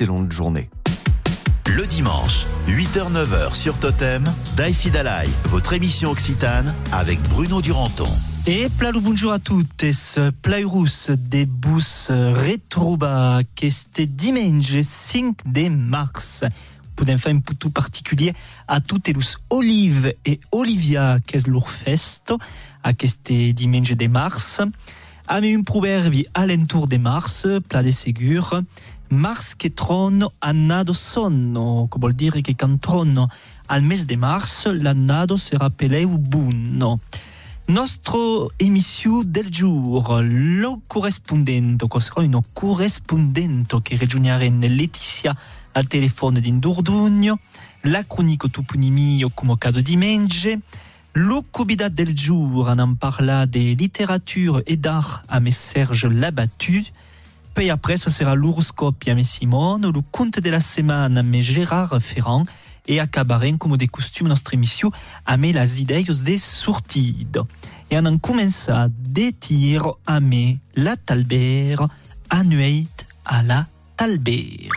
excellente journée. Le dimanche, 8h-9h sur Totem, Daïsi Dalai, votre émission occitane avec Bruno Duranton. Et plalo bonjour à toutes, plairus de bus retrouba qu'este dimanche 5 de mars? Faire un putu particulier à toutes les Olive et Olivia qu'est leur à qu'este dimanche de mars? Ami un proverbi alentour de mars, plat de ségur. Mars che trono annado sonno, che vuol dire che quand trono al mes de mars, l'annado sera peleu buono. Nostro émission del jour, lo corrispondente, che sarà un corrispondente che regioniaren Letizia al telefono di la chronique toponimi come cadeau dimanche, lo cubidat del jour, en parla de littérature et d'art à mes Serge Labattu, puis après, ce sera l'horoscope mes Simone, le conte de la semaine mes Gérard Ferrand, et acabarem, comme des costumes, notre émission mes las idées des sortides. Et on a commencé à détire à mes la talbère, annuête à la talbère.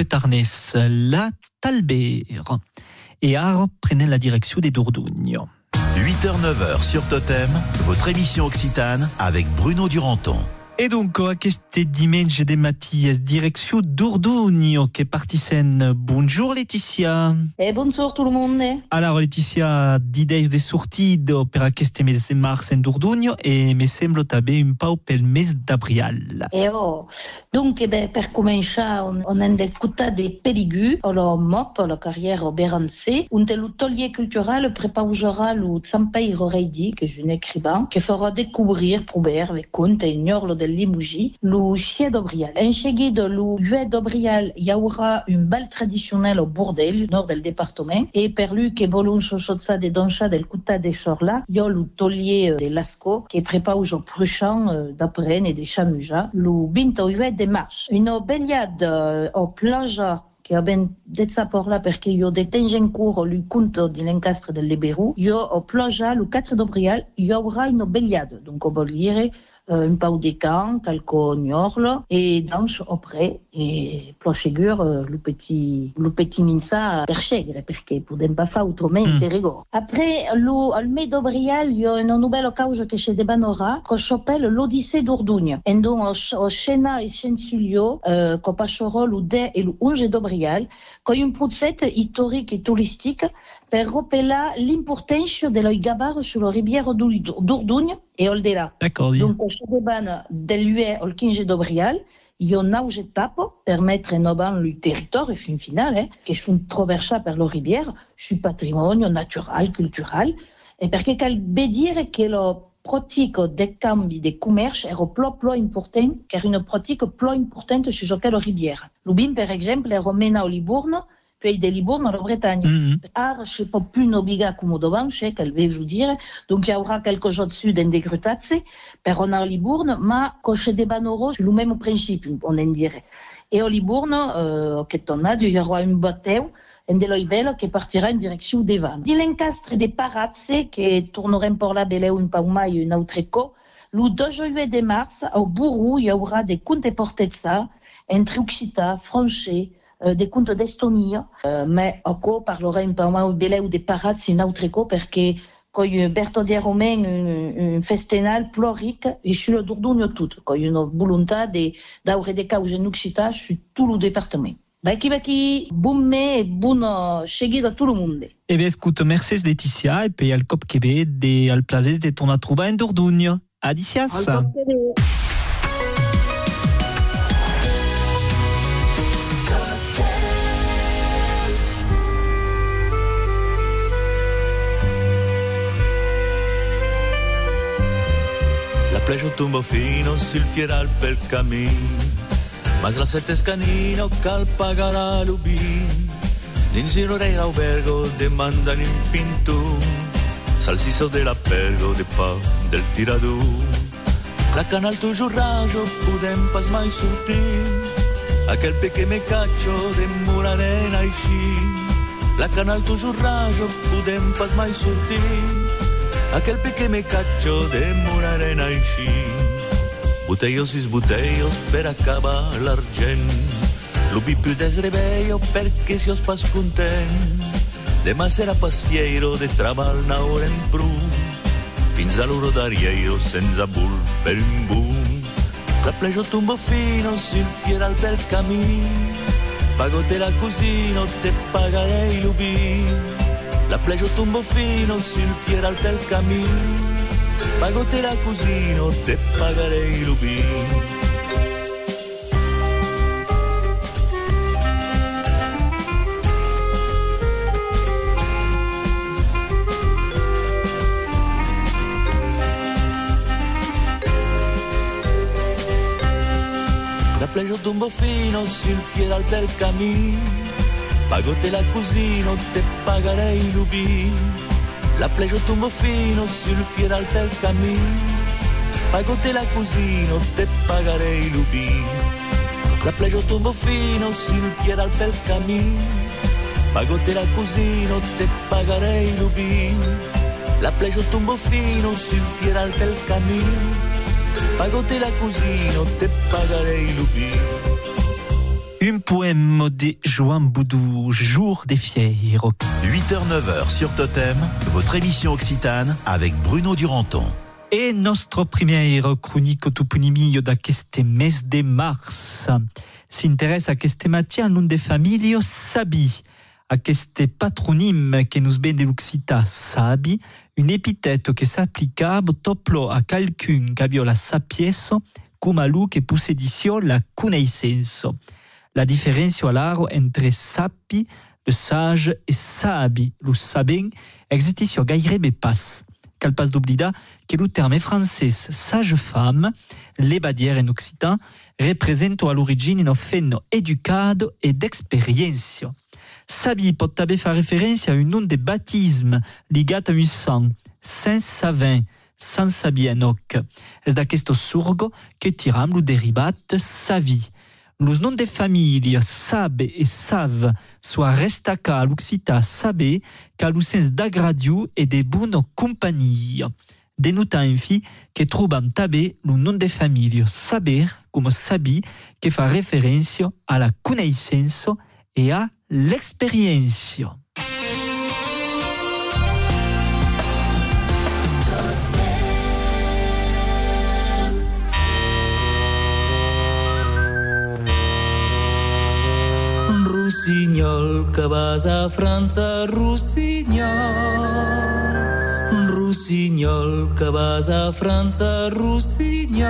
Groupe tarnès, la Talbert. Et Ar prenait la direction des Dourdougne. 8h-9h sur Totem, votre émission occitane avec Bruno Duranton. Et donc, à este dimanche de Mathias, direction d'Urdugno, qui est partisane. Bonjour Laetitia. Et bonjour tout le monde. Alors Laetitia, d'idées de sortie per aquest mes de mars en Dourdugno et me sembla també un pau pel mes d'abril. Et oh, donc, eh ben, per començar, on, on a d'écouter des Périgu, la MOP, la carrière au Bérancé, un de l'atelier culturel préparera le Tsampeiro Reidi, que je un écrivain, qui fera découvrir, prouver, avec compte et ignorlo del Limouji, le chien d'Obrial. En seguida, le huet d'Obrial, il y aura une bal traditionnelle au Bourdel, nord del département, et per lui que volun chochotza de doncha del Cuta de Chorla, il y a le taulier de Lasco, qui prépare au jour prochain euh, d'Apren et de Chamuja, le 20 huet de mars. Une beliade euh, au plage che abbiamo detto per là perché io detengo in cura il conto dell'encastre del Liberu, io ho ploja il 4 d'abril, il y aura une beliade, donc dire euh, un pau de camp, calco gnorlo, et danse auprès, et plochegur euh, le petit, le petit minsa perchegre, perché podem pas fa autrement Mm. mm. rigor. Après, lo, al me d'abril, il y a une nouvelle cause que chez Debanora, que s'appelle l'Odyssée d'Ordugne. Et donc, au, Scena et Sensulio, euh, qu'on passera le 10 et le 11 d'abril, qui est un projet historique et touristique per rappeler l'importance de l'œil gabar sur la rivière d'Ordugne et au-delà. D'accord. Donc, au Chedeban dell'UE al 15 d'abril, il y a une auge étape per mettre en avant le territoire, et fin final, eh, che sono traversati per la riviera, sul patrimonio naturale, culturale, e perché cal be dire che lo pratique des cambi de commerce era plo plo important, era una pratica plo importante su quella riviera. Lubin, per esempio, era mena a Livorno, puis de Livorno alla Bretagne. Mhm. Ara, je sais pas plus nobiga comme devant, je sais qu'elle veut vous dire. Donc, il y aura quelque chose dessus d'un dégretazzi, per on a Libourne, ma coche des banoro, c'est le même principe, on en dirait. Et au Libourne, euh, que ton a, il y aura un bateau, un de qui partira en direction des vannes. Di l'encastre des parazze, qui tourneront pour la belle un pauma et un autre écho, le 2 juillet de mars, au Bourou, il y aura des contes de Portezza, entre Occita, Franchet, euh, des contes d'Estonie, euh, mais encore parlerà un ou belle ou des parazzi, un autre écho, perché coi Bertoldi Romain un, festenal ploric e sur le Dordogne tout, coi une volonté de d'aure des causes en Occita sur tout le département. Baki baki, bon me et bon uh, seguida a tout le monde. Eh bien, écoute, merci Laetitia, et puis al cop québé, de al plaisir de ton a trouvé en Dourdugno. Adicias. La pleggio tumbo fino sul fieral pel cammin Mas la sette scanino cal pagarà l'ubin Dins il rei albergo demandan in pintu. Salsiso dell'albergo de pa del tiradù La canal toujours raggio podem pas mai sortir Aquel pe que me caccio de muraren així La canal toujours raggio podem pas mai sortir Aquel pe que me caccio de muraren així Botellos i botellos per acabar l'argent. L'ubi più desreveio perché si os pas content. Demà serà pas fiero de traval na hora en pru Fins a l'oro d'arieiro senza bull per un boom La pleggio tumbo fino sul fieral pel camí. Pagote la cusino, te pagarei l'ubi La flash o tombo fino sul fieral del cammin. Pagotela cosino, te pagherei La plage d'un beau fino sul fier al bel camí Pagotela la non te pagherei rubì, la plegio tombo fino sul fieral del cammin. Pagotela la non te pagherei rubì, la plegio tombo fino sul fieral del cammin. Pagotela la non te pagherei rubì, la plegio tombo fino sul fieral del cammin. Pagotela la non te pagherei rubì. Un poème de Joan Boudou, Jour des fiers. 8h-9h sur Totem, votre émission occitane avec Bruno Duranton. Et notre première chronique toponimio d'aqueste mes de mars s'intéresse à queste matière nom de famille Sabi, à queste patronyme que nous ben de l'Occita Sabi, une épithète qui s'applicable toplo a quelqu'un qui a la sapiesse comme à lui qui possédition la connaissance. La différence alors entre sapi, le sage, et sabi, le sabin, existe sur gairebé pas. Cal pas d'oblida que le terme français sage-femme, les badières en occitan, représente à l'origine un fenno éducado et d'expérience. Sabi peut també faire référence à un nom de baptisme ligat à un sang, Saint-Savin, Saint Sabienoc. Es d'aquesto surgo que tiram le derivat savi. Los noms de famille sabe et save soit restaca l'occita sabe le sens d'agradiu et de bonne compagnie. Dénotant ainsi que trobam tabé le nom de famille saber comme sabi qui fait référence à la connaissance et à l'expérience. Rossinyol, que vas a França, Rossinyol. Rossinyol, que vas a França, Rossinyol.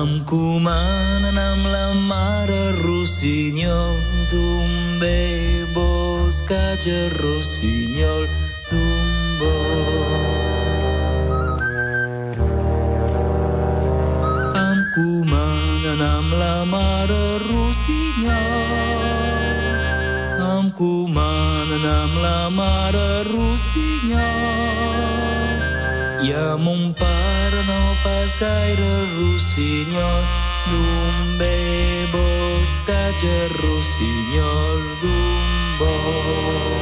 Em comanen amb la mare Rossinyol, d'un bé boscatge Rossinyol, d'un bo. Em comanen amb la mare comanen amb la mare Rossinyol. I a mon pare no pas gaire rossinyol, d'un bé boscatge rossinyol, d'un bo.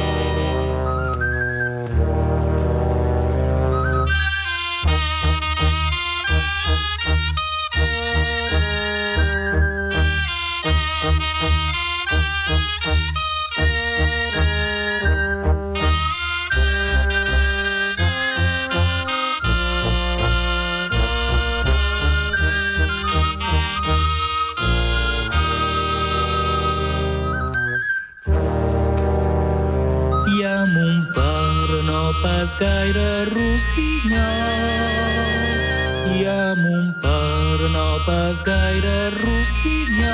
Pas gaire rossinyol.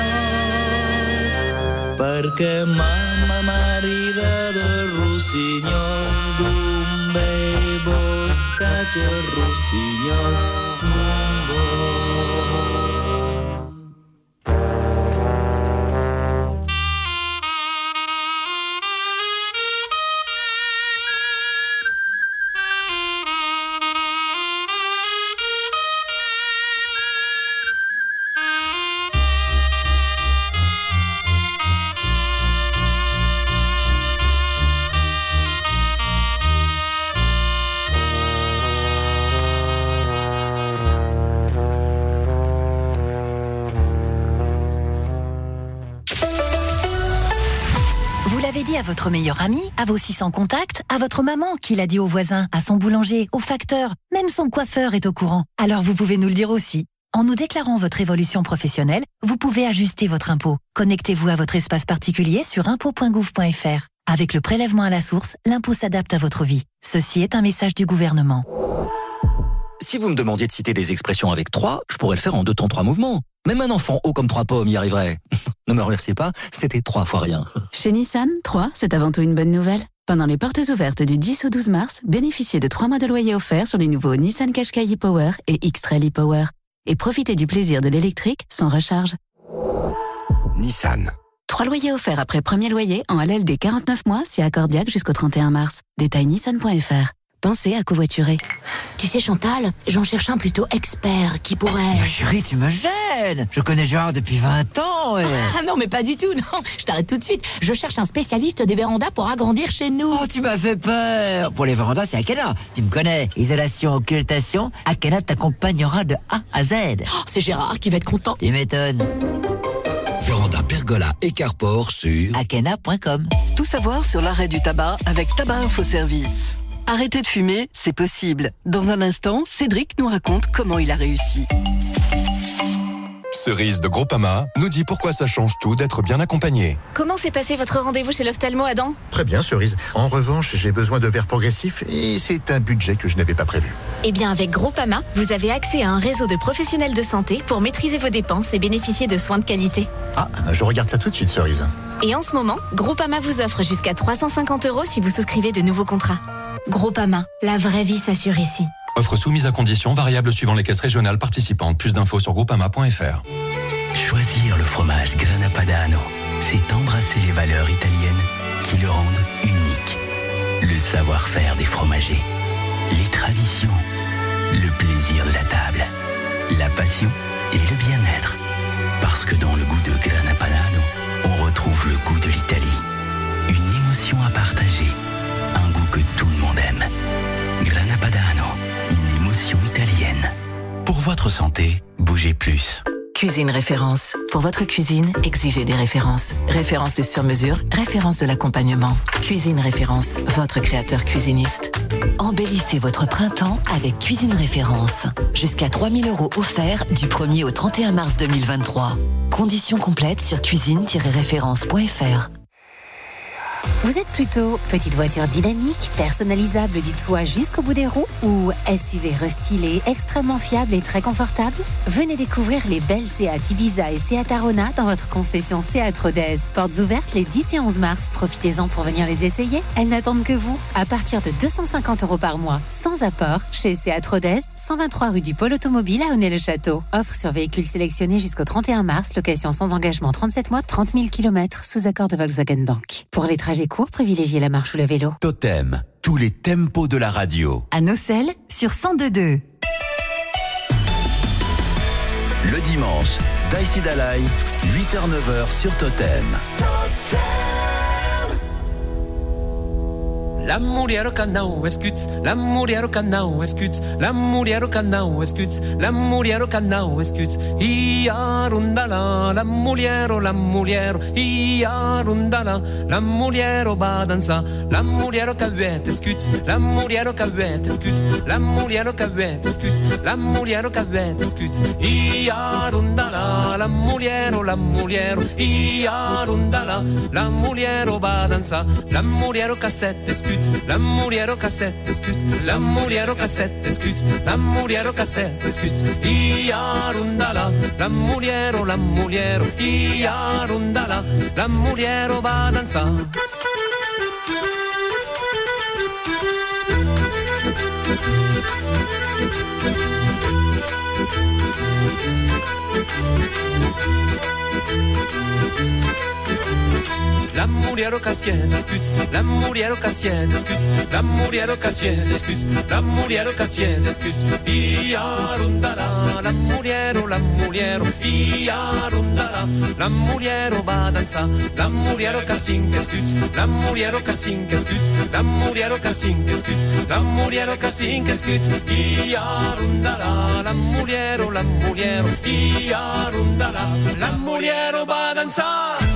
Perquè mama marida à votre meilleur ami, à vos 600 contacts, à votre maman, qui l'a dit au voisin, à son boulanger, au facteur, même son coiffeur est au courant. Alors vous pouvez nous le dire aussi. En nous déclarant votre évolution professionnelle, vous pouvez ajuster votre impôt. Connectez-vous à votre espace particulier sur impôt.gouv.fr. Avec le prélèvement à la source, l'impôt s'adapte à votre vie. Ceci est un message du gouvernement. Si vous me demandiez de citer des expressions avec trois, je pourrais le faire en deux temps, trois mouvements. Même un enfant haut comme trois pommes y arriverait. ne me remerciez pas, c'était trois fois rien. Chez Nissan, 3, c'est avant tout une bonne nouvelle. Pendant les portes ouvertes du 10 au 12 mars, bénéficiez de 3 mois de loyer offerts sur les nouveaux Nissan Qashqai e-Power et X-Trail e-Power. Et profitez du plaisir de l'électrique sans recharge. Nissan. 3 loyers offerts après premier loyer en LL des 49 mois si accordiaque jusqu'au 31 mars. Détail nissan.fr. Pensez à covoiturer. Tu sais Chantal, j'en cherche un plutôt expert qui pourrait... Ma chérie, tu me gênes Je connais Gérard depuis 20 ans et... Ah non mais pas du tout, non, je t'arrête tout de suite. Je cherche un spécialiste des vérandas pour agrandir chez nous. Oh, tu m'as fait peur Pour les vérandas, c'est Akena. Tu me connais. Isolation, occultation, Akena t'accompagnera de A à Z. Oh, c'est Gérard qui va être content. Tu m'étonnes. Véranda, pergola et carport sur akena.com. Tout savoir sur l'arrêt du tabac avec Tabac Info Service. Arrêter de fumer, c'est possible. Dans un instant, Cédric nous raconte comment il a réussi. Cerise de Groupama nous dit pourquoi ça change tout d'être bien accompagné. Comment s'est passé votre rendez-vous chez l'ophtalmo, Adam? Très bien, Cerise. En revanche, j'ai besoin de verres progressifs et c'est un budget que je n'avais pas prévu. Eh bien, avec Groupama, vous avez accès à un réseau de professionnels de santé pour maîtriser vos dépenses et bénéficier de soins de qualité. Ah, je regarde ça tout de suite, Cerise. Et en ce moment, Groupama vous offre jusqu'à 350 euros si vous souscrivez de nouveaux contrats. Groupama, la vraie vie s'assure ici. Offre soumise à conditions variables suivant les caisses régionales participantes. Plus d'infos sur groupama.fr. Choisir le fromage Grana Padano, c'est embrasser les valeurs italiennes qui le rendent unique. Le savoir-faire des fromagers, les traditions, le plaisir de la table, la passion et le bien-être. Parce que dans le goût de Grana Padano, on retrouve le goût de l'Italie. Une émotion à partager, Grana Padano, une émotion italienne. Pour votre santé, bougez plus. Cuisine référence. Pour votre cuisine, exigez des références. Références de sur-mesure, références de l'accompagnement. Cuisine référence, votre créateur cuisiniste. Embellissez votre printemps avec Cuisine Référence. Jusqu'à 3000 euros offerts du 1er au 31 mars 2023. Conditions complètes sur cuisine-référence.fr. Vous êtes plutôt petite voiture dynamique, personnalisable du toit jusqu'au bout des roues ou SUV restylé, extrêmement fiable et très confortable? Venez découvrir les belles Seat Ibiza et Seat Arona dans votre concession Seat Rodez. Portes ouvertes les 10 et 11 mars. Profitez-en pour venir les essayer. Elles n'attendent que vous. À partir de 250 euros par mois, sans apport, chez Seat Rodez, 123 rue du Pôle Automobile à Honnay-le-Château. Offre sur véhicules sélectionnés jusqu'au 31 mars. Location sans engagement 37 mois, 30 000 km sous accord de Volkswagen Bank. Pour les trajets courts, privilégiez la marche ou le vélo. Totem, tous les tempos de la radio. À Nocelle sur 1022. Le dimanche, Daïsi Dalai, 8h-9h sur Totem. La muriero canau escuts, la muriero canau escuts, la muriero canau escuts, la muriero canau escuts, ia rundala, la muriero, la muriero, ia rundala, la muriero badanza, la muriero cavet escuts, la muriero cavet escuts, la muriero cavet escuts, la muriero cavet escuts, ia rundala, la muriero, la muriero, ia rundala, la muriero badanza, la muriero cassette escuts, skutt, l'ammoliero cassette skutt, l'ammoliero cassette skutt, l'ammoliero cassette skutt. Ia rundala, l'ammoliero, l'ammoliero, ia rundala, l'ammoliero va a danzare. Thank you. la muriero casi escuts, la muriero casi escuts, la muriero casi escuts, la muriero casi escuts, y arundará, la muriero, la muriero, y la muriero va a danzar, la muriero casi escuts, la muriero casi escuts, la muriero casi escuts, la muriero casi escuts, la muriero, la muriero, y la muriero va a danzar.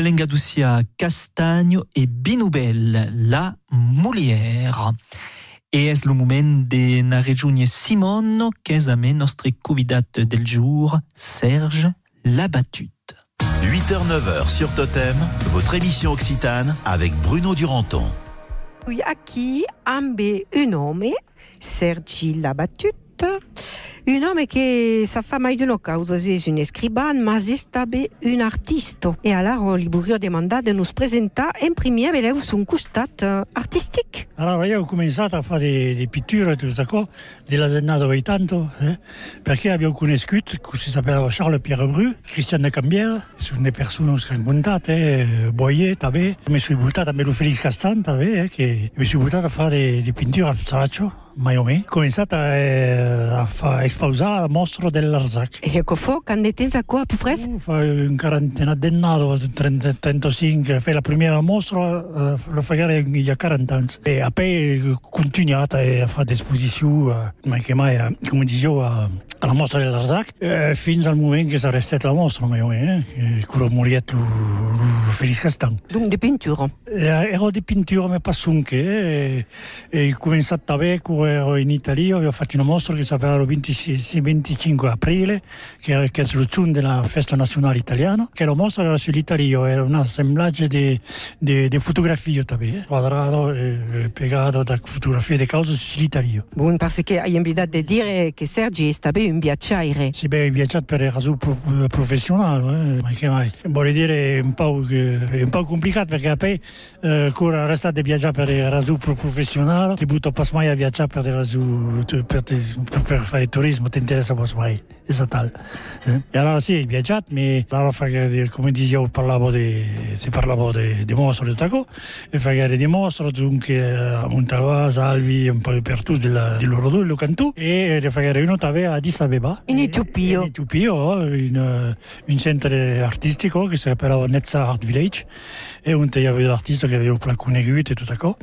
Le groupe Elengadusia Castagno et Binoubel, la Moulière. Et est le moment de na regione Simono che è nostre convidat del jour, Serge Labattute? 8h-9h sur Totem, votre émission Occitane avec Bruno Duranton. Qui un homme, Sergi Labattute, un homme che sa fa mai d'una causa és un escriban, mas és també un artista. E alors li volia demanar de nos presentar en primer veleu son costat uh, artístic. Allora io ho cominciato a fare di pitture tutto questo della giornata 80 eh? perché abbiamo conosciuto che si sapeva Charles Pierre Bru, Christian de Cambière, sono delle persone che sono contate, eh, Boyer també, mi sono buttato a Melo Felix Castan també, eh, che mi sono buttato a fare di pitture abstraccio mai o meno, ho cominciato a, a, a esposare il mostro dell'Arzac. E che fu, quando tens a quoi, a peu près? Uh, fa un quarantena d'annato, 35, fai la prima mostra, uh, lo fai il y a 40 anni. E poi ho continuato a fare esposizioni, ma che mai, come dicevo, alla mostra dell'Arzac, eh, fino al momento che sarà stata la mostra, mai o meno, eh, con il morietto Felix Castan. Donc di pittura? Eh, ero di pittura, ma passunche, eh, e ho cominciato a vedere ero in Italia, ho fatto una mostra che sapeva il 25, 25 aprile, che era, è il giorno della festa nazionale italiana, che la mostra era sull'Italia, era un assemblaggio di, di, di fotografie quadrato e piegato da fotografie di cause sull'Italia. Bon, parce che hai invitato a dire che Sergi è stato un viaggiare. Sì, beh, viaggiato per il raso pro, professionale, eh, ma che mai? Vuol dire un po', un po' complicato perché poi eh, ancora restate a viaggiare per il raso professionale, ti butto pas mai a viaggiare per il raso, per, per, per fare turismo, ti interessa mai, tal. Eh? E allora sì, viaggiato, allora come dicevo parlavo di, si parlava di, di Taco, e fare di dunque a Salvi, un po' per tutto di loro due, lo cantù, e fare uno tave a Addis Abeba. In Etiopia. In Etiopia, in un centro artistico che si chiamava Netza Art Village, e un il y avait l'artiste che avevo conosciuto e tutto ciò,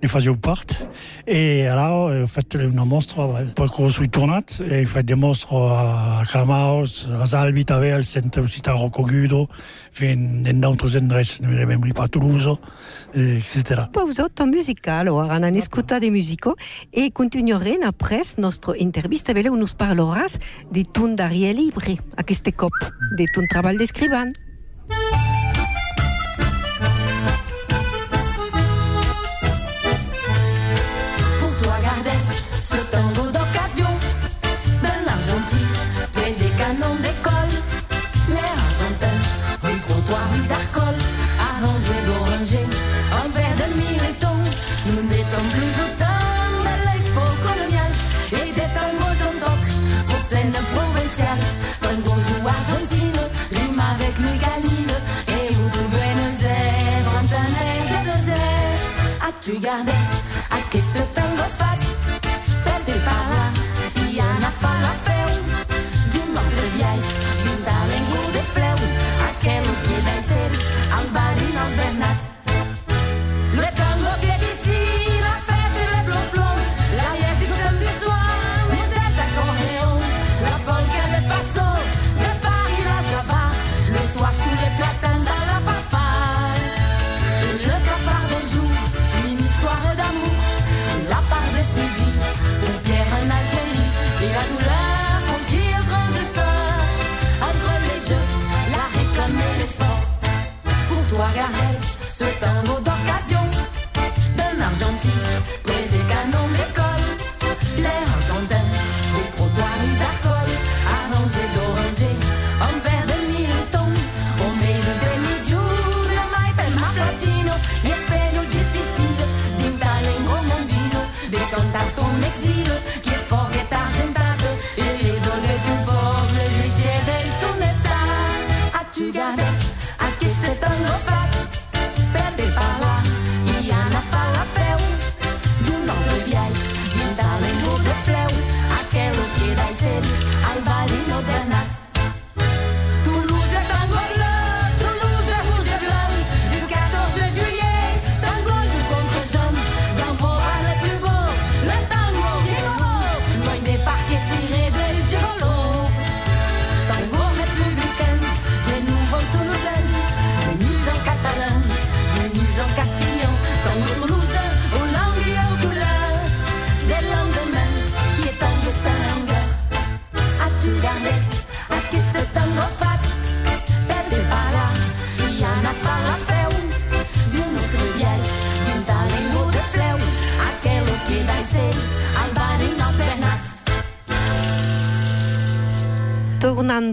ne facevo parte, e allora ho fatto una mostra, poi sono tornato e ho fatto delle mostre a Kramaus, a Salvi, tave, al centro città Roccogudo, fino in altri endroits, non mi ricordo, a Toulouse, etc. Pausa musicale, ora hanno ascoltato musico e continueremo après nostra intervista, veleu nos parleràs de ton d'aria libre, aquest cop, de ton treball d'escrivant. Pour désert. As-tu gardé à qu'est-ce que tango fasse?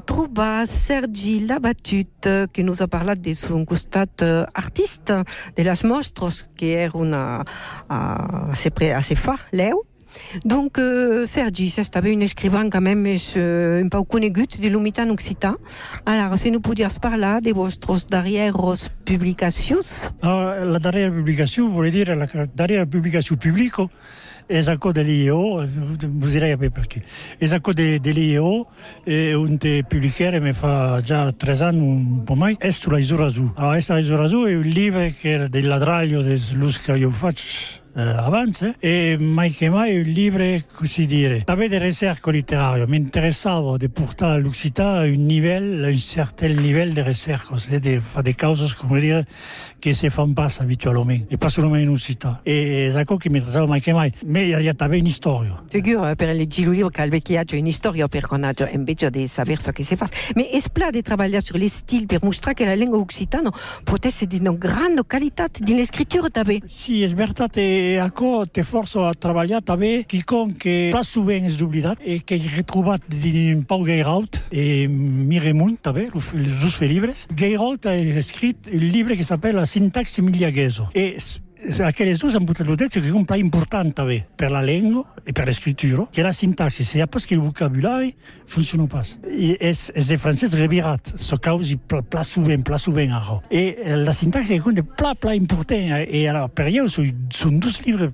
Trobar Sergi Labatut, que nous a parlat de son costat eh, artiste de las mostros, que era una uh, assez, pre, assez fa, leu. Donc, euh, Sergi, ça c'était un écrivain quand même euh, un peu connu de l'humitan occitan. Alors, si nous pouvions parler de vostres darrieros publications. Alors, la dernière publication, voulez dire la dernière publication publique es acco dell'IEO, vous direz perché. Es acco de, dell'IEO e un te pubblicare mi fa già tre anni un po' mai, è sulla Isura Azul. Allora, questa Isura Azul è un libro che era del ladraglio del Luz che io eh, avanza e mai che mai un libro così dire. Avete ricerca letteraria mi interessava di portare all'Occità un livello un certain di ricerca cioè di fare delle cose come dire che si fanno pas abitualmente e pas solo in Occità e è quello che mi interessava mai che mai? Ma il y avait une storia. Sicuro, per leggere un libro che al vecchiaggio è una storia per conoscere invece di sapere ciò che si fa. Ma è spla di lavorare sur les styles per mostrare che la lingua occitana può essere di una grande qualità di scrittura sì, è vero e acco te forzo a treballar també quelcom que pas souvent és oblidat e que he retrobat de Pau Geiraut e Miremunt també, els dos llibres. Geiraut ha escrit un llibre que s'appelle La sintaxe miliagueso e aquelles dues han potuto dire che è un po' importante també per la lingua e per l'escritura, che la sintaxe, se pas que el vocabulari funciona pas. I és, és de francès revirat, so causi pla, pla sovint, pla sovint arro. E la sintaxe è un pla, pla important, e allora per io són dos llibres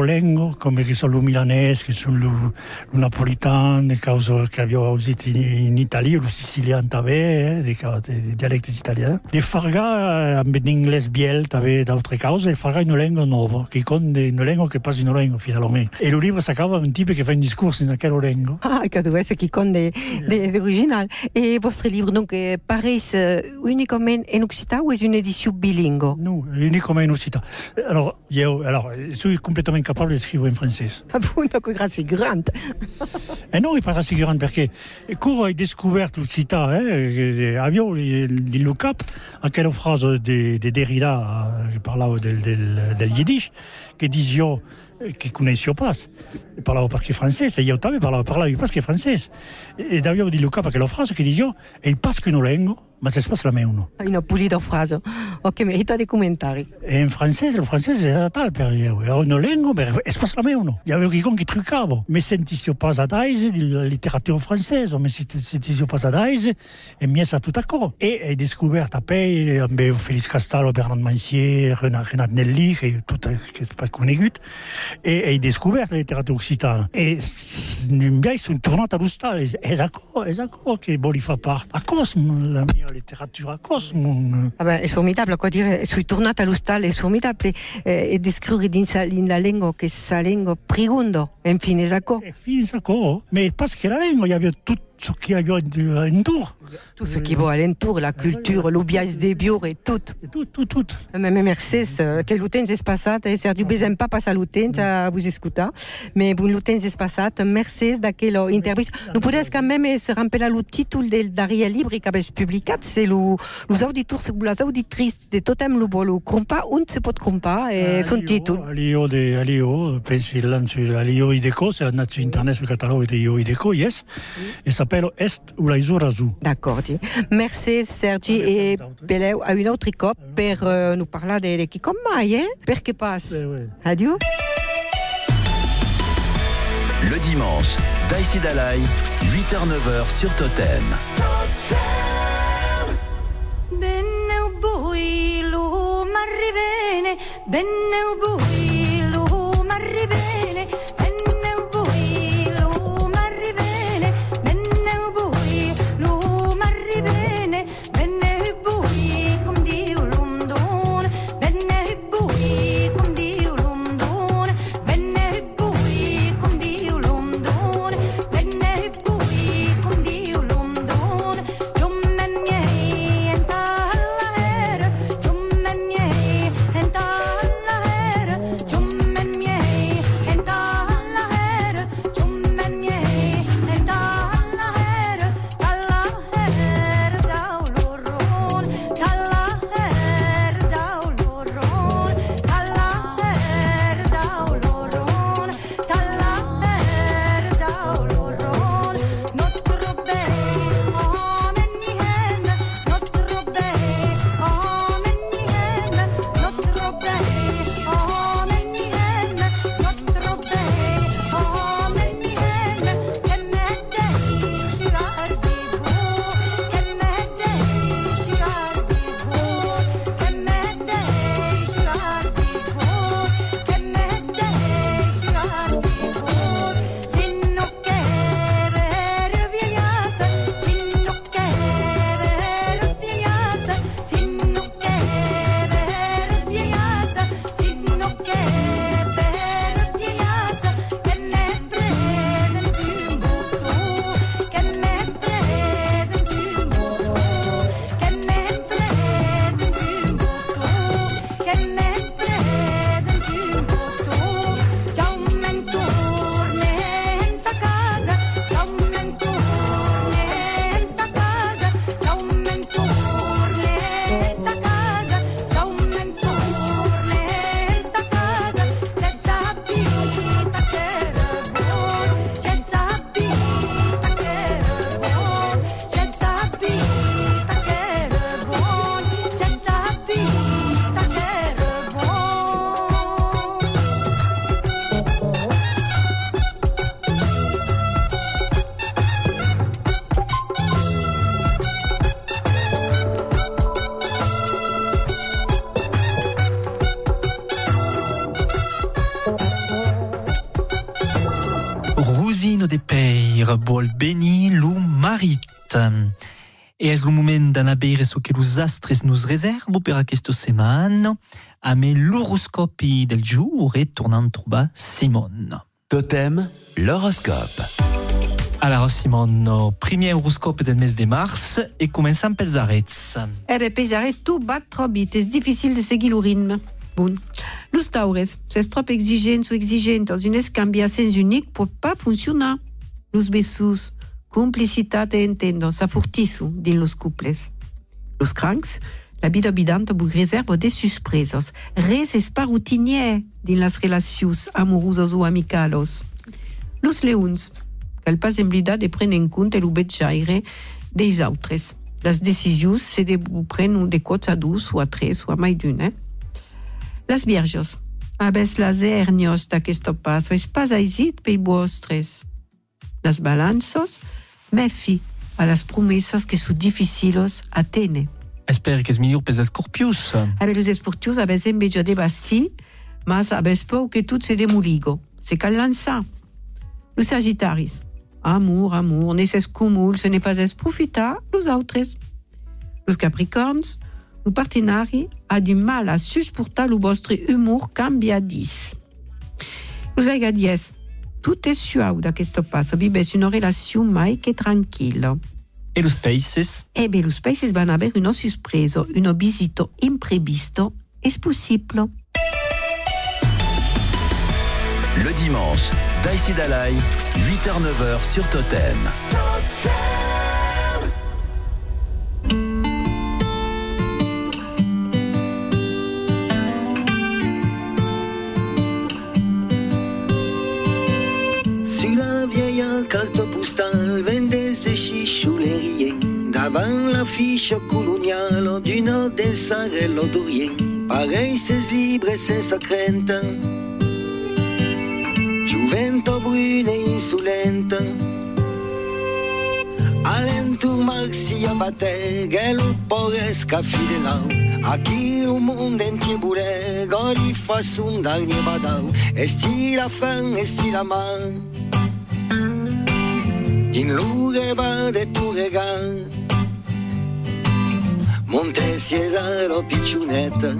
lingue, come che sono il milanese, che sono il napolitano, che abbiamo usato in, in Italia, il siciliano eh, i dialecti italiani. De farga amb l'inglès biel també d'altre cose, e farga una lingua nuova, che con una lingua che passa in una lingua finalmente. E il libro s'acaba un tipo che fa un discorso in quella lingua. Ah, che deve essere chi con de original. E vostre livre, donc, eh, parais uh, uniquement en occitan ou est une édition bilingue? Non, uniquement en occitan. Alors, io, alors, je suis capable d'écrire en français. Ah bon, donc c'est grande. e non è pas grande perché quando hai scoperto l'Occità, eh, abbiamo di Lucap, anche la frase di, di Derrida che parlava del, del, del Yiddish, che diceva che conoscevo pas. Parlavo perché francese, io també parlavo, parlavo pas che francese. E abbiamo di Lucap anche la frase che diceva, e pas che non lingua, ma se pas la mia uno. Una pulita frase. Ok, merita dei commentari. E in francese, il francese era tal per io. Era una lingua, ma è pas la mia uno. Io avevo quelqu'un che truccavo. Mi sentissi pas ad aise di letteratura francese, mi sentissi pas ad aise e mi è stato tutto accordo. E hai scoperto a poi, abbiamo Félix Castallo, Bernard Mancier, Renat, Renat Nelly, che tutto che è pas conosciuto, e hai scoperto la letteratura occitana. E mi sono tornato all'Austria, esatto, esatto, che volevo fare parte. A Cosmo, la mia letteratura a Cosmo. Ah beh, è formidabile, quoi dire, sono tornata all'Austria, è formidabile, eh, e descrivere in, la lingua che sa lingua infine, esatto. Infine, esatto, ma parce que la lingua, il y avait tout ce qu'il y avait autour. Tout ce qui va alentour, la culture, l'ubias de biure et tout. Tout, tout, tout. Mais merci, che l'utenza è passata, e Sergio Besem pas passa l'utenza a vous escutar, mais bon l'utenza è passata, merci d'aquella intervista. Nu pudeți quand même se rampela lo títol del Daria Libre que avès publicat, c'est lo, los auditors, les auditrices de totem lo volo crompar, on se pot crompar, e son títol. Alio de Alio, pensi lancio Alio Ideco, c'est un sur internet sur catalogue de Io Ideco, yes, e s'appelle Est ou la Isura Azul. D'accord. Merci Sergi e Peleu a un autre cop per uh, nous parlar de, de qui comme mai, eh? Perché passe. Eh. Adieu. Le dimanche, Daisy Dalai, 8h-9h sur Totem. E es lo moment d'anar a veure ce que los astres nos reservo per aquesta setmana, amb l'horoscopi del jour e tornant a trobar Simon. Totem, l'horoscope. Alors Simon, primer horoscope del mes de mars e començant pels arrets. Eh ben, pels tout bat trop vite. C'est difficile de seguir le rythme. Bon. Los taures, c'est trop exigent ou exigent dans une escambiação unique peut pas fonctionner. Los besos, complicitat e entendon s’afurtissu din los couples. Los crancs, la vida abidanta bu reserva de suspresos, res espar rutinè din las relacions amorosos o amicalos. Los leuns, qu’al pas emblidat de pren en compte lo bejaire des autres. Las decisius se de pren un de quatre a dos o a tres o a mai d’un. Eh? Las vierges, abès las hernios d’aquesto pas, es pas aisit pei vostres. Las balanços, mefi a les promesses que són difficiles a tenir. Espero que es millor pels escorpius. Avec los esportius abes enveja de basti, mas abes por que tot se demoligo. Se cal lançar. Los sagittaris, amour, amour, ne s'escumul, se ne fazes profitar los autres. Los capricorns, le partenari a du mal à susportar le vostre humour cambiadis. Los agadies, tout est suau d'aquesta passo, vives une relation mai que tranquille. E los peixes? Eh bien, los peixes van haver una sorpresa, un visito imprevisto, possible? Le dimanche, Daïsi Dalai, 8h-9h sur Totem. Sur davant l'affiche coloniale d'une des sarelles d'Orient. Pareil, c'est libre, c'est secrète. Juvento brune e insolente. Alentur marxi abate, che lo poresca fidelau. A chi il mondo entier boule, goli fa son dernier badau. Esti la fin, esti la man. In luge va de tu regal. Monte Cesaro picciunetta.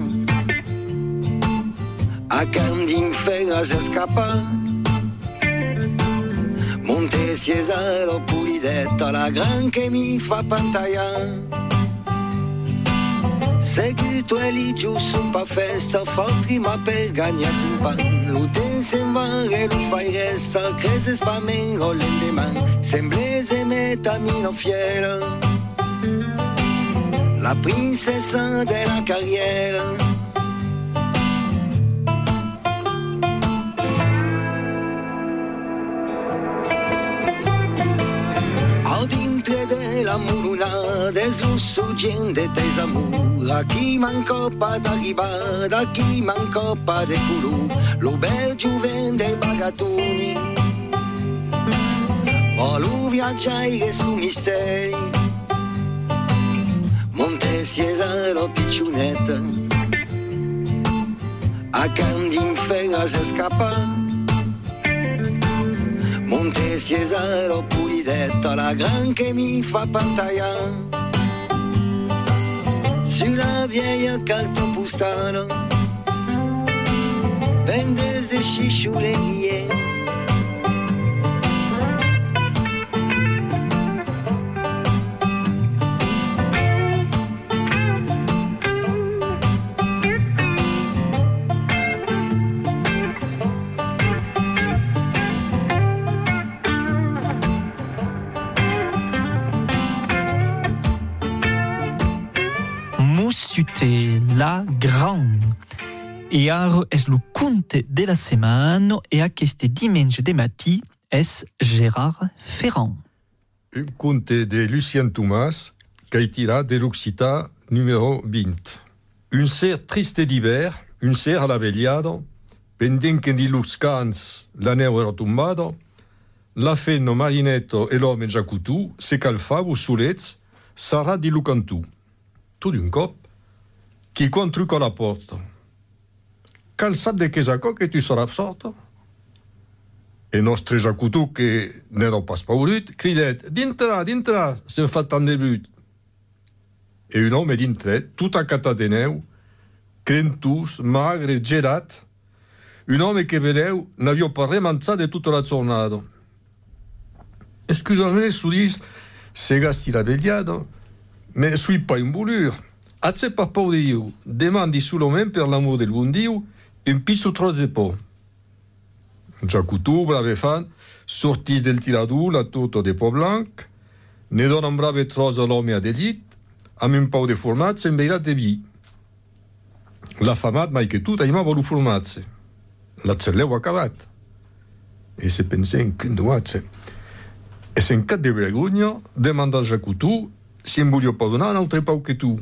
A Candin Ferra se scappa. Monte Cesaro pulidetta, la gran che mi fa pantalla. Seguito e lì giù su pa festa, fa prima per gagnare su pan. L'uten se va e lo fai resta, crese spamengo l'endeman. Semblese metamino fiera, la princesa della carriera. Al dintre de la muruna deslusso gente tes amur A chi manco pa d'arribar, a chi manco pa de culu Lo bel vende bagatoni. Volu viaggiare su misteri Monte Cesaro picciunetta A Candin Ferra se scappa Monte Cesaro pulidetta, la gran che mi fa pantalla. Sulla vieille carte postale, vendes de chichoulerie. Moussuté, Ara es lo conte de la setmana e aquest diumenge de matí es Gérard Ferrand. Un conte de Lucien Thomas, Caetira de l'Occita numéro 20. Un ser triste d'hiver, un ser a la vegliado, pendent que di los cans la neu era tombada, la fenno marinetto e l'home già cutù, se calfavo sulets, sarà di lucantù. Tu d'un cop, qui a la porta. Cansat de che sacò che tu sarà absorto? E nostre Jacutu, che n'ero pas paurit, cridet, dintre, dintre, se'n fa tant de but. E un home dintre, tot acatat de neu, crentus, magre, gerat, un home che vedeu n'aviò pas remanzat de tota la giornata. Excusami, sudis, se gasti la vegliado, me sui pas in volure. A ce pas pau de Diu, demandi solament per l'amor del bon Diu, un piso tros de por. Jacutu, brave fan, sortis del tirador la toto de po blanc, ne dona un brave tros a l'home a de llit, amb un pau de formatge enveirat de vi. La famat mai que tot aima volu formatge. La celleu acabat. E se pensem que ndoatge. E sen cat de vergogna, demanda al Jacutu si em voglio pas donar un altre pau que tu.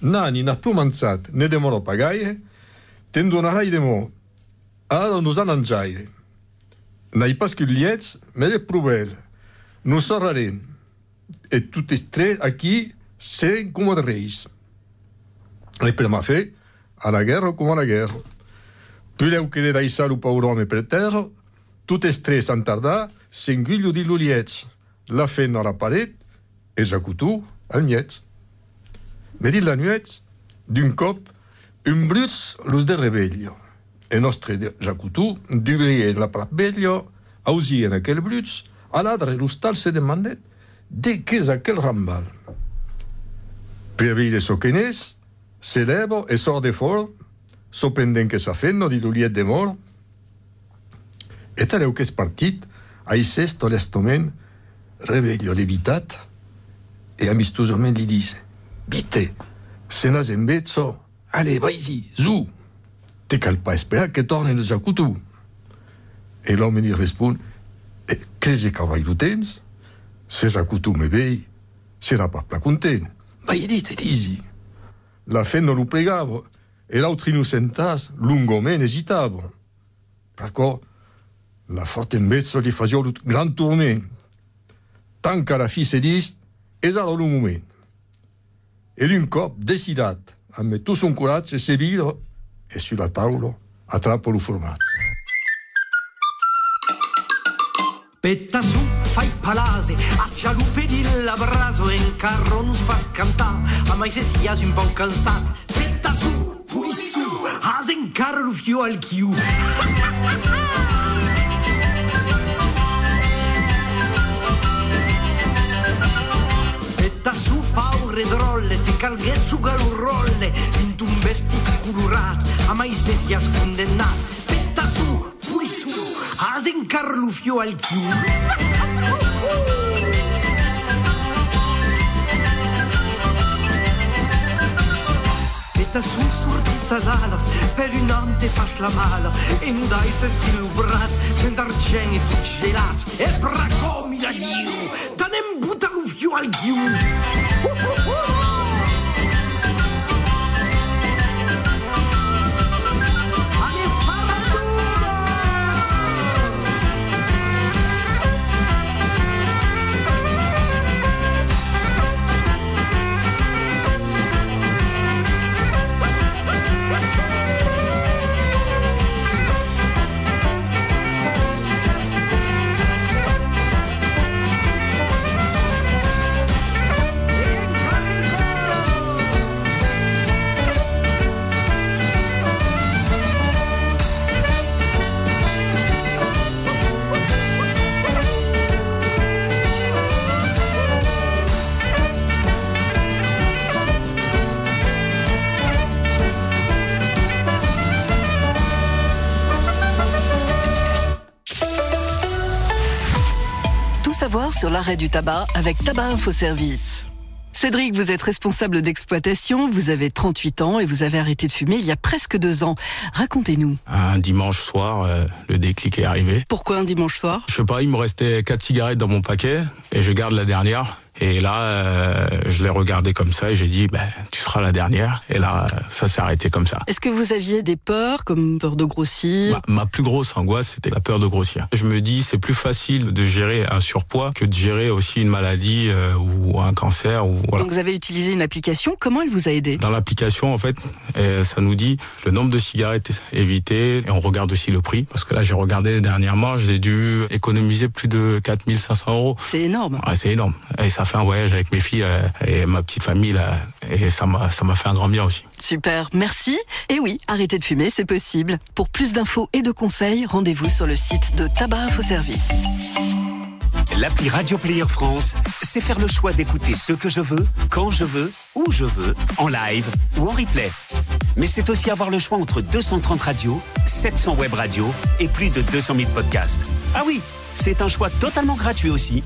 Nani n'a plus manzat, ne demoro pagaie, te'n donarai de mo. Ara nos han enjaire. N'hai pas que liets, me de provel. Nos sarraren. E tot es tres aquí sen com de reis. E per ma fe, a la guerra com a la guerra. Puleu que de daissar o paur home per terra, tot es tres en tardar, s'enguillo di l'uliets. La fent a la paret, e jacutu al miets. Me dit la nuet, d'un cop, Un bruts los de reveglio. E nostre jacutu, duvrier la plapveglio, ausir en aquel bruts, a l'adre l'ustal se demandet de què és aquel rambal. Per avir de soquenés, se levo e sort de fort, sopendent que s'afenno di l'uliet de mort, e tareu que es partit a Isesto l'estomen reveglio levitat e amistosament li dice «Vite, se n'has en vezzo, ale, vai-y, zu, te cal pas esperar que torne el jacutu. E l'home li respon, e, crezi que vai lo tens? Se jacutu me vei, serà pas pla content. Vai dite, disi. La fe non lo pregava, e l'altri innocentas lungomen esitava. Perciò la forte mezzo li faceva un gran tourné. Tant que la fi se dis, és ara el moment. E d'un cop decidat, amb tot son coratge, se vira e sulla taula attrappa lo formatge. Petta su, fai palase, a cialupe di l'abraso e in carro non fa scantare, a mai se sias un po' cansato. Petta su, puri su, as in carro fio al chiù. Petta su, paure drolle, ti calghezzu galurrolle, in un vestito colorat, a mai se sias condannat. Petta su, puri su, as in carro fio al chiù. Petta su, surti stas alas, per un an te fas la mala, e nu dai se stilubrat, senza argent e tu gelat, e bracomi la diu, te ne butta lo fio al chiù. Tout sur l'arrêt du tabac avec Tabac Info Service. Cédric, vous êtes responsable d'exploitation, vous avez 38 ans et vous avez arrêté de fumer il y a presque deux ans. Racontez-nous. Un dimanche soir, euh, le déclic est arrivé. Pourquoi un dimanche soir? Je sais pas, il me restait quatre cigarettes dans mon paquet et je garde la dernière. Et là, euh, je l'ai regardé comme ça et j'ai dit, ben, tu seras la dernière. Et là, ça s'est arrêté comme ça. Est-ce que vous aviez des peurs, comme peur de grossir Ma, ma plus grosse angoisse, c'était la peur de grossir. Je me dis, c'est plus facile de gérer un surpoids que de gérer aussi une maladie euh, ou un cancer. Ou, voilà. Donc vous avez utilisé une application. Comment elle vous a aidé Dans l'application, en fait, euh, ça nous dit le nombre de cigarettes évitées et on regarde aussi le prix. Parce que là, j'ai regardé dernièrement, j'ai dû économiser plus de 4500 euros. C'est énorme. Ouais, c'est énorme. Et ça fait un voyage avec mes filles euh, et ma petite famille là, et ça m'a ça m'a fait un grand bien aussi. Super, merci. Et oui, arrêter de fumer, c'est possible. Pour plus d'infos et de conseils, rendez-vous sur le site de Tabac Info Service. L'appli Radio Player France, c'est faire le choix d'écouter ce que je veux, quand je veux, où je veux, en live ou en replay. Mais c'est aussi avoir le choix entre 230 radios, 700 web radios et plus de 200 000 podcasts. Ah oui, c'est un choix totalement gratuit aussi.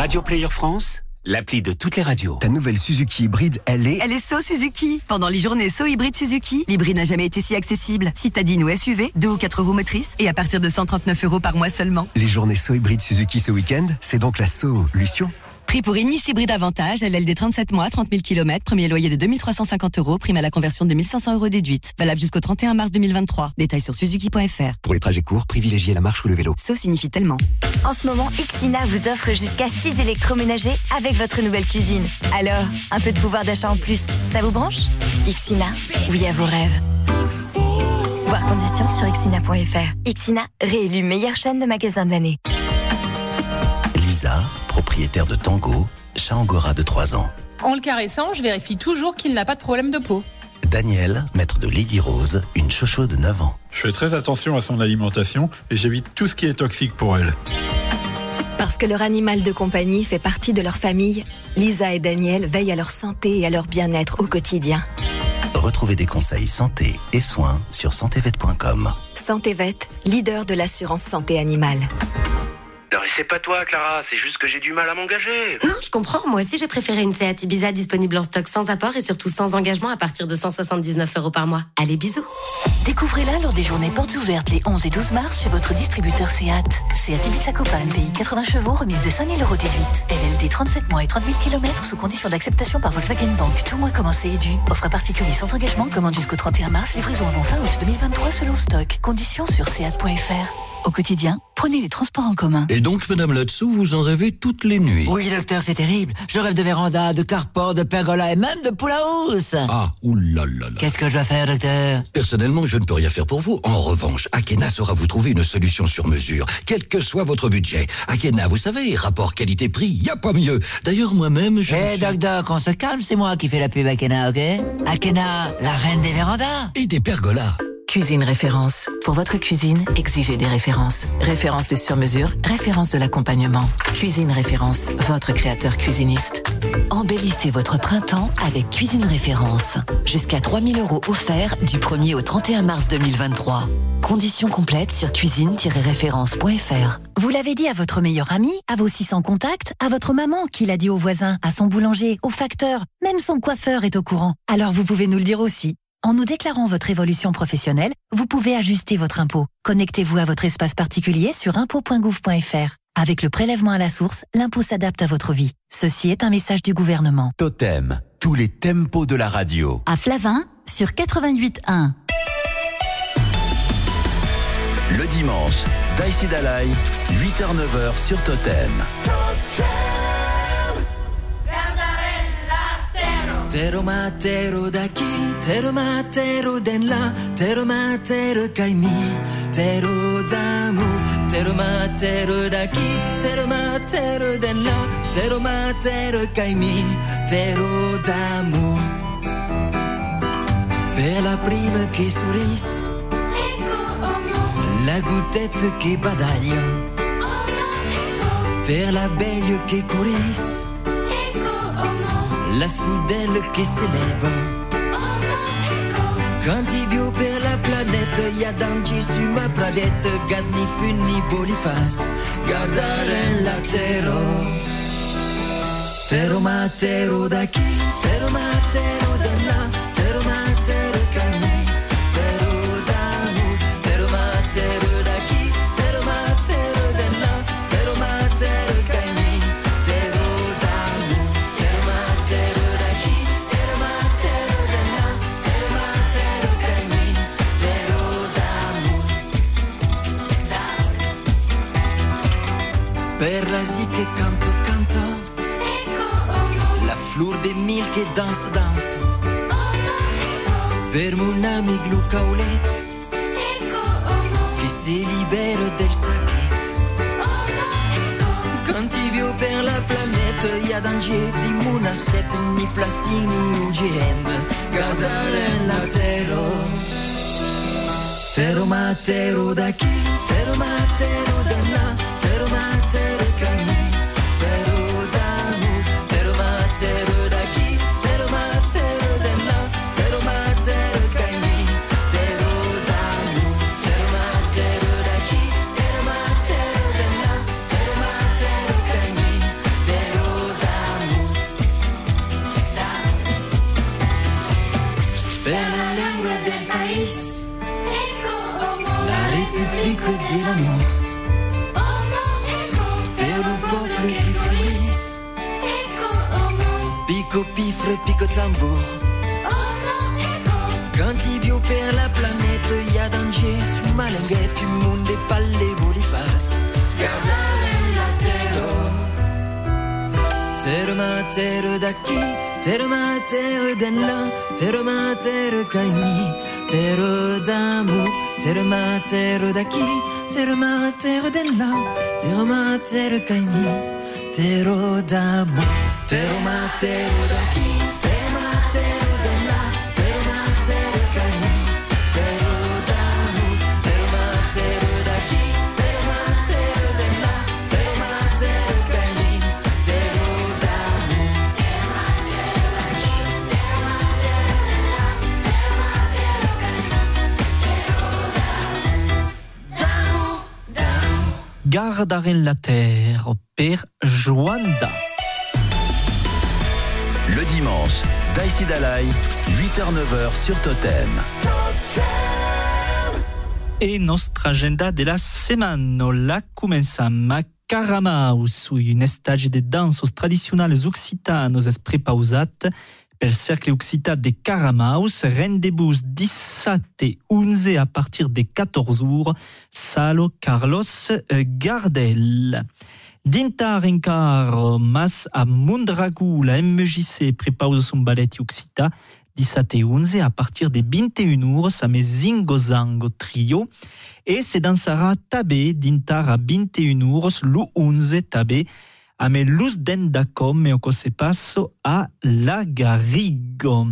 Radio Player France, l'appli de toutes les radios. Ta nouvelle Suzuki hybride, elle est... Elle est So Suzuki. Pendant les journées So hybride Suzuki, l'hybride n'a jamais été si accessible. Citadine ou SUV, deux ou quatre roues motrices et à partir de 139 euros par mois seulement. Les journées So hybride Suzuki ce week-end, c'est donc la solution. Prix pour une Nice hybride Avantage, LLD 37 mois, 30 000 km, premier loyer de 2350 euros, prime à la conversion de 1500 euros déduite. Valable jusqu'au 31 mars 2023. Détails sur suzuki.fr. Pour les trajets courts, privilégiez la marche ou le vélo. So signifie tellement. En ce moment, Ixina vous offre jusqu'à 6 électroménagers avec votre nouvelle cuisine. Alors, un peu de pouvoir d'achat en plus, ça vous branche? Ixina, oui à vos rêves. Voir conditions sur ixina.fr. Ixina, réélu meilleure chaîne de magasins de l'année. Lisa, propriétaire de Tango, chat angora de 3 ans. En le caressant, je vérifie toujours qu'il n'a pas de problème de peau. Daniel, maître de Lady Rose, une chocho de 9 ans. Je fais très attention à son alimentation et j'évite tout ce qui est toxique pour elle. Parce que leur animal de compagnie fait partie de leur famille, Lisa et Daniel veillent à leur santé et à leur bien-être au quotidien. Retrouvez des conseils santé et soins sur santévet.com. Santévet, leader de l'assurance santé animale. Non mais c'est pas toi Clara, c'est juste que j'ai du mal à m'engager. Non, je comprends. Moi aussi, j'ai préféré une Seat Ibiza disponible en stock sans apport et surtout sans engagement à partir de 179 euros par mois. Allez, bisous. Découvrez-la lors des journées portes ouvertes les 11 et 12 mars chez votre distributeur Seat. Seat Ibiza Copan, pays 80 chevaux, remise de 5000 euros déduite. LLD 37 mois et 30 000 km sous condition d'acceptation par Volkswagen Bank. Tout mois commencé et dû. Offre à particulier sans engagement, commande jusqu'au 31 mars, livraison avant fin août 2023 selon stock. Conditions sur seat.fr. Au quotidien, prenez les transports en commun. Et donc, Madame Latsou, vous en rêvez toutes les nuits Oui, docteur, c'est terrible. Je rêve de véranda, de carport, de pergola et même de pool house. Ah, oulala. Qu'est-ce que je dois faire, docteur? Personnellement, je ne peux rien faire pour vous. En revanche, Akena saura vous trouver une solution sur mesure, quel que soit votre budget. Akena, vous savez, rapport qualité-prix, y a pas mieux. D'ailleurs, moi-même, je... Eh, doc, doc, on se calme, c'est moi qui fais la pub Akena, ok? Akena, la reine des vérandas. Et des pergolas. Cuisine référence. Pour votre cuisine, exigez des références. Référence de sur-mesure, référence de l'accompagnement. Cuisine référence, votre créateur cuisiniste. Embellissez votre printemps avec Cuisine Référence. Jusqu'à 3000 euros offerts du 1er au 31 mars 2023. Conditions complètes sur cuisine-référence.fr. Vous l'avez dit à votre meilleur ami, à vos 600 contacts, à votre maman qui l'a dit au voisin, à son boulanger, au facteur, même son coiffeur est au courant. Alors vous pouvez nous le dire aussi. En nous déclarant votre évolution professionnelle, vous pouvez ajuster votre impôt. Connectez-vous à votre espace particulier sur impôt.gouv.fr. Avec le prélèvement à la source, l'impôt s'adapte à votre vie. Ceci est un message du gouvernement. Totem, tous les tempos de la radio. À Flavin, sur 88.1. Le dimanche, Dalai, 8h-9h sur Totem. Tero matero daqui, tero matero den là, tero matero caimi, tero d'amu, tero matero daqui, tero matero den là, tero matero caimi, tero d'amu. Per la prima che sorrise, la goutette che badaglia, per la belle che courisse. La soudelle qui célèbre. Quand il bio per la planète Y'a dangi su ma planète Gaz ni fun ni bolipas Guardare la terra Tero ma tero da chi? Tero ma da là canto canto. La flor de mil che danse danse per mon ami glucaulet che si libera del sachet. Quand ti viu per la planète y a danger di mon assiette ni plastique ni UGM guardare la terra Tero matero da chi, tero matero da tero tero Per la lingua del paese la République de l'amour. Per le peuple qui fleurisse. Pico pifre, pico tambour. Quand il bio per la planète, y a danger. Su malinguette, du Terre ma terre d'acqui, terre ma terre de là, terre ma terre caini, terre d'amour, terre ma terre d'acqui, terre ma terre de là, terre ma terre caini, terre d'amour, terre ma terre d'acqui, terre Gardaren la terre per Joanda. Le dimanche, Daïsi Dalai, 8h-9h sur Totem. E nostra agenda della setmana la començam a Caramaus, un estage de dansos tradicionals occitanos es prepausat pel Cercle Occità de Caramaus, rendez-vous 17 et 11 à partir de 14 jours, Salo Carlos eh, Gardel. Dintar encar mas a Mondragou, la MJC prepause son ballet Occità, 17 et 11 à partir de 21 jours, ça met Zingo Zango Trio. Et c'est dans Sarah Tabé, Dintar à 21 jours, le 11 Tabé, a me luz d'endacom, mais on se passe à La Garrigo.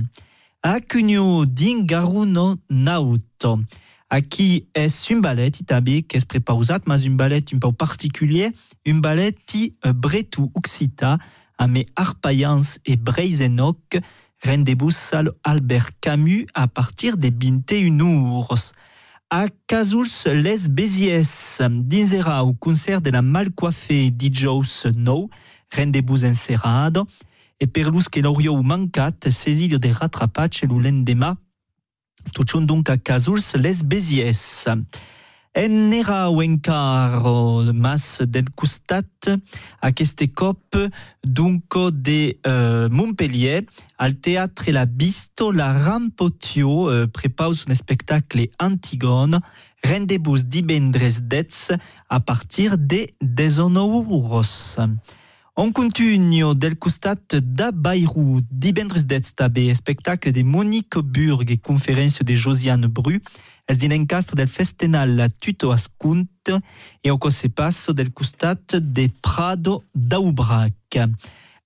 A Cugno d'Ingaruno Nauto. Aquí es un ballet itabe que es prepausat, mas un ballet un peu particulier, un ballet ti uh, bretu occita, a me arpayans et breizenok, rendez-vous Albert Camus à partir des 21 jours. A Casuls les Béziès, dinzera au concert de la malcoiffée DJs No, rendez-vous encerrado, e per lus che l'aurio mancat, sesilio de rattrapatge l'ulendema, tucion donc a Casuls les Béziès. En era o encar mas del costat aquest cop dunco de uh, Montpellier al teatre La Bisto la Rampotio uh, prepaus un spectacle Antigone rendez-vous divendres dets a partir de 19 euros. On continue del costat da Bayrou, divendres dets tabe, spectacle de Monique Burg et conférence de Josiane Bru, es din encastre del festenal Tuto Ascunt et au se passo del costat de Prado d'Aubrac.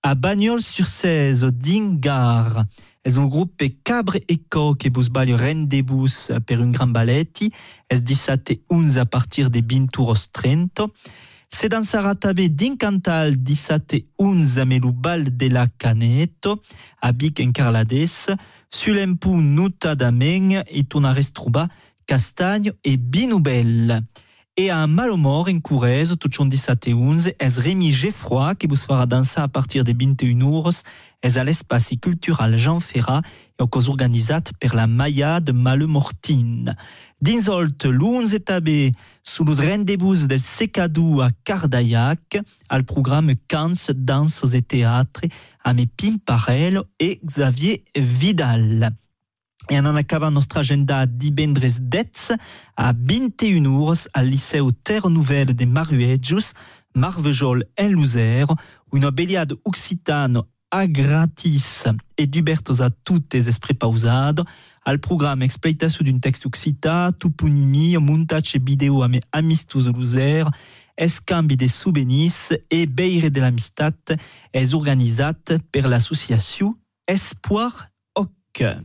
A Bagnols-sur-Cèze, d'Ingar, es un groupe Cabre e Co que bus balio rendez-vous per un gran balletti, es 17 11 a partir de 20 euros 30. Se dansarà també d'Incantal 17 11 melu bal de la Caneto, a Bic en Carlades, sulempu notadament i tornares trobar Castagne et Binoubel. Et à Malomor, en Corrèze, tout le 17 et 11, es Rémi Geffroy, qui vous fera danser à partir des 21 jours, es à l'espace cultural Jean Ferrat, et au cause organisat per la Maya de Malemortine. Dinsolt, l'unze tabé, sous le rendez-vous del Secadou à Cardaillac, al programme Cans, Danses et Théâtre, à mes Pimparel et Xavier Vidal. Et en acaba nostra agenda divendres dets a 21 jours al Liceu Terre Nouvelle de Maruejos, Marvejol et Luzer, une béliade occitane a gratis et d'ubertos a toutes les esprits pausades, al programme exploitation d'un texte occita, tupunimi, montage vidéo ame amistus luzer, escambi de souvenirs et beire de l'amistat est organisat per l'association Espoir Hoc.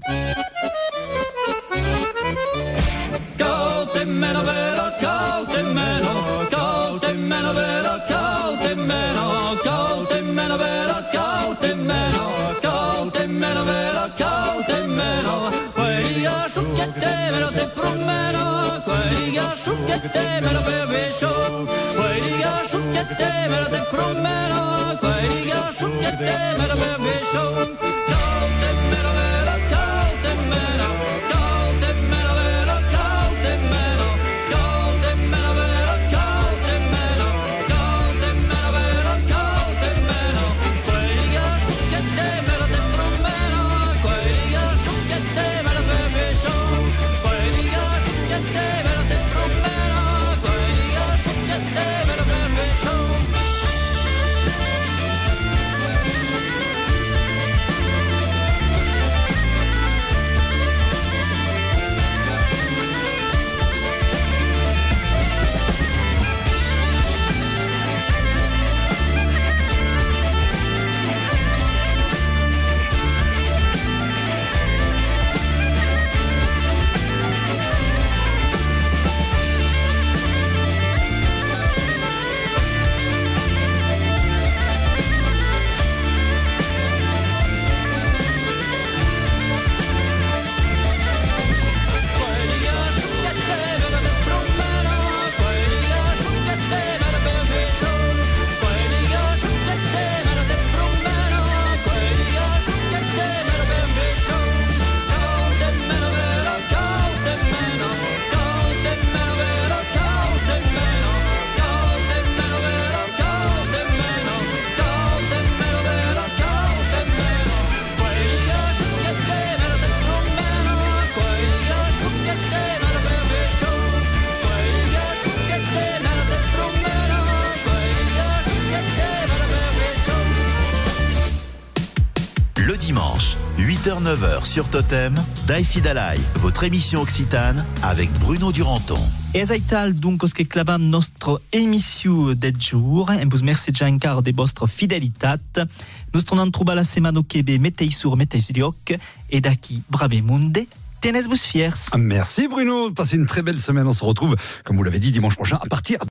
meno vero, caute meno, caute meno vero, caute meno, caute meno vero, caute meno, caute meno vero, caute meno, quelli asciucchette me lo te promeno, quelli asciucchette me lo beviscio, quelli asciucchette me lo te promeno, quelli asciucchette me lo beviscio, 8h-9h sur Totem, Daïsi Dalai, votre émission occitane avec Bruno Duranton. E aital donc che clavam nostra émission del jour, en vos merci encara de vostra fidelitat. Nous tornons trobar la setmana que ve mettez sur mettez lloc et d'aquí brave monde. Tenez-vous fiers. Merci Bruno, passez une très belle semaine. On se retrouve, comme vous l'avez dit, dimanche prochain à partir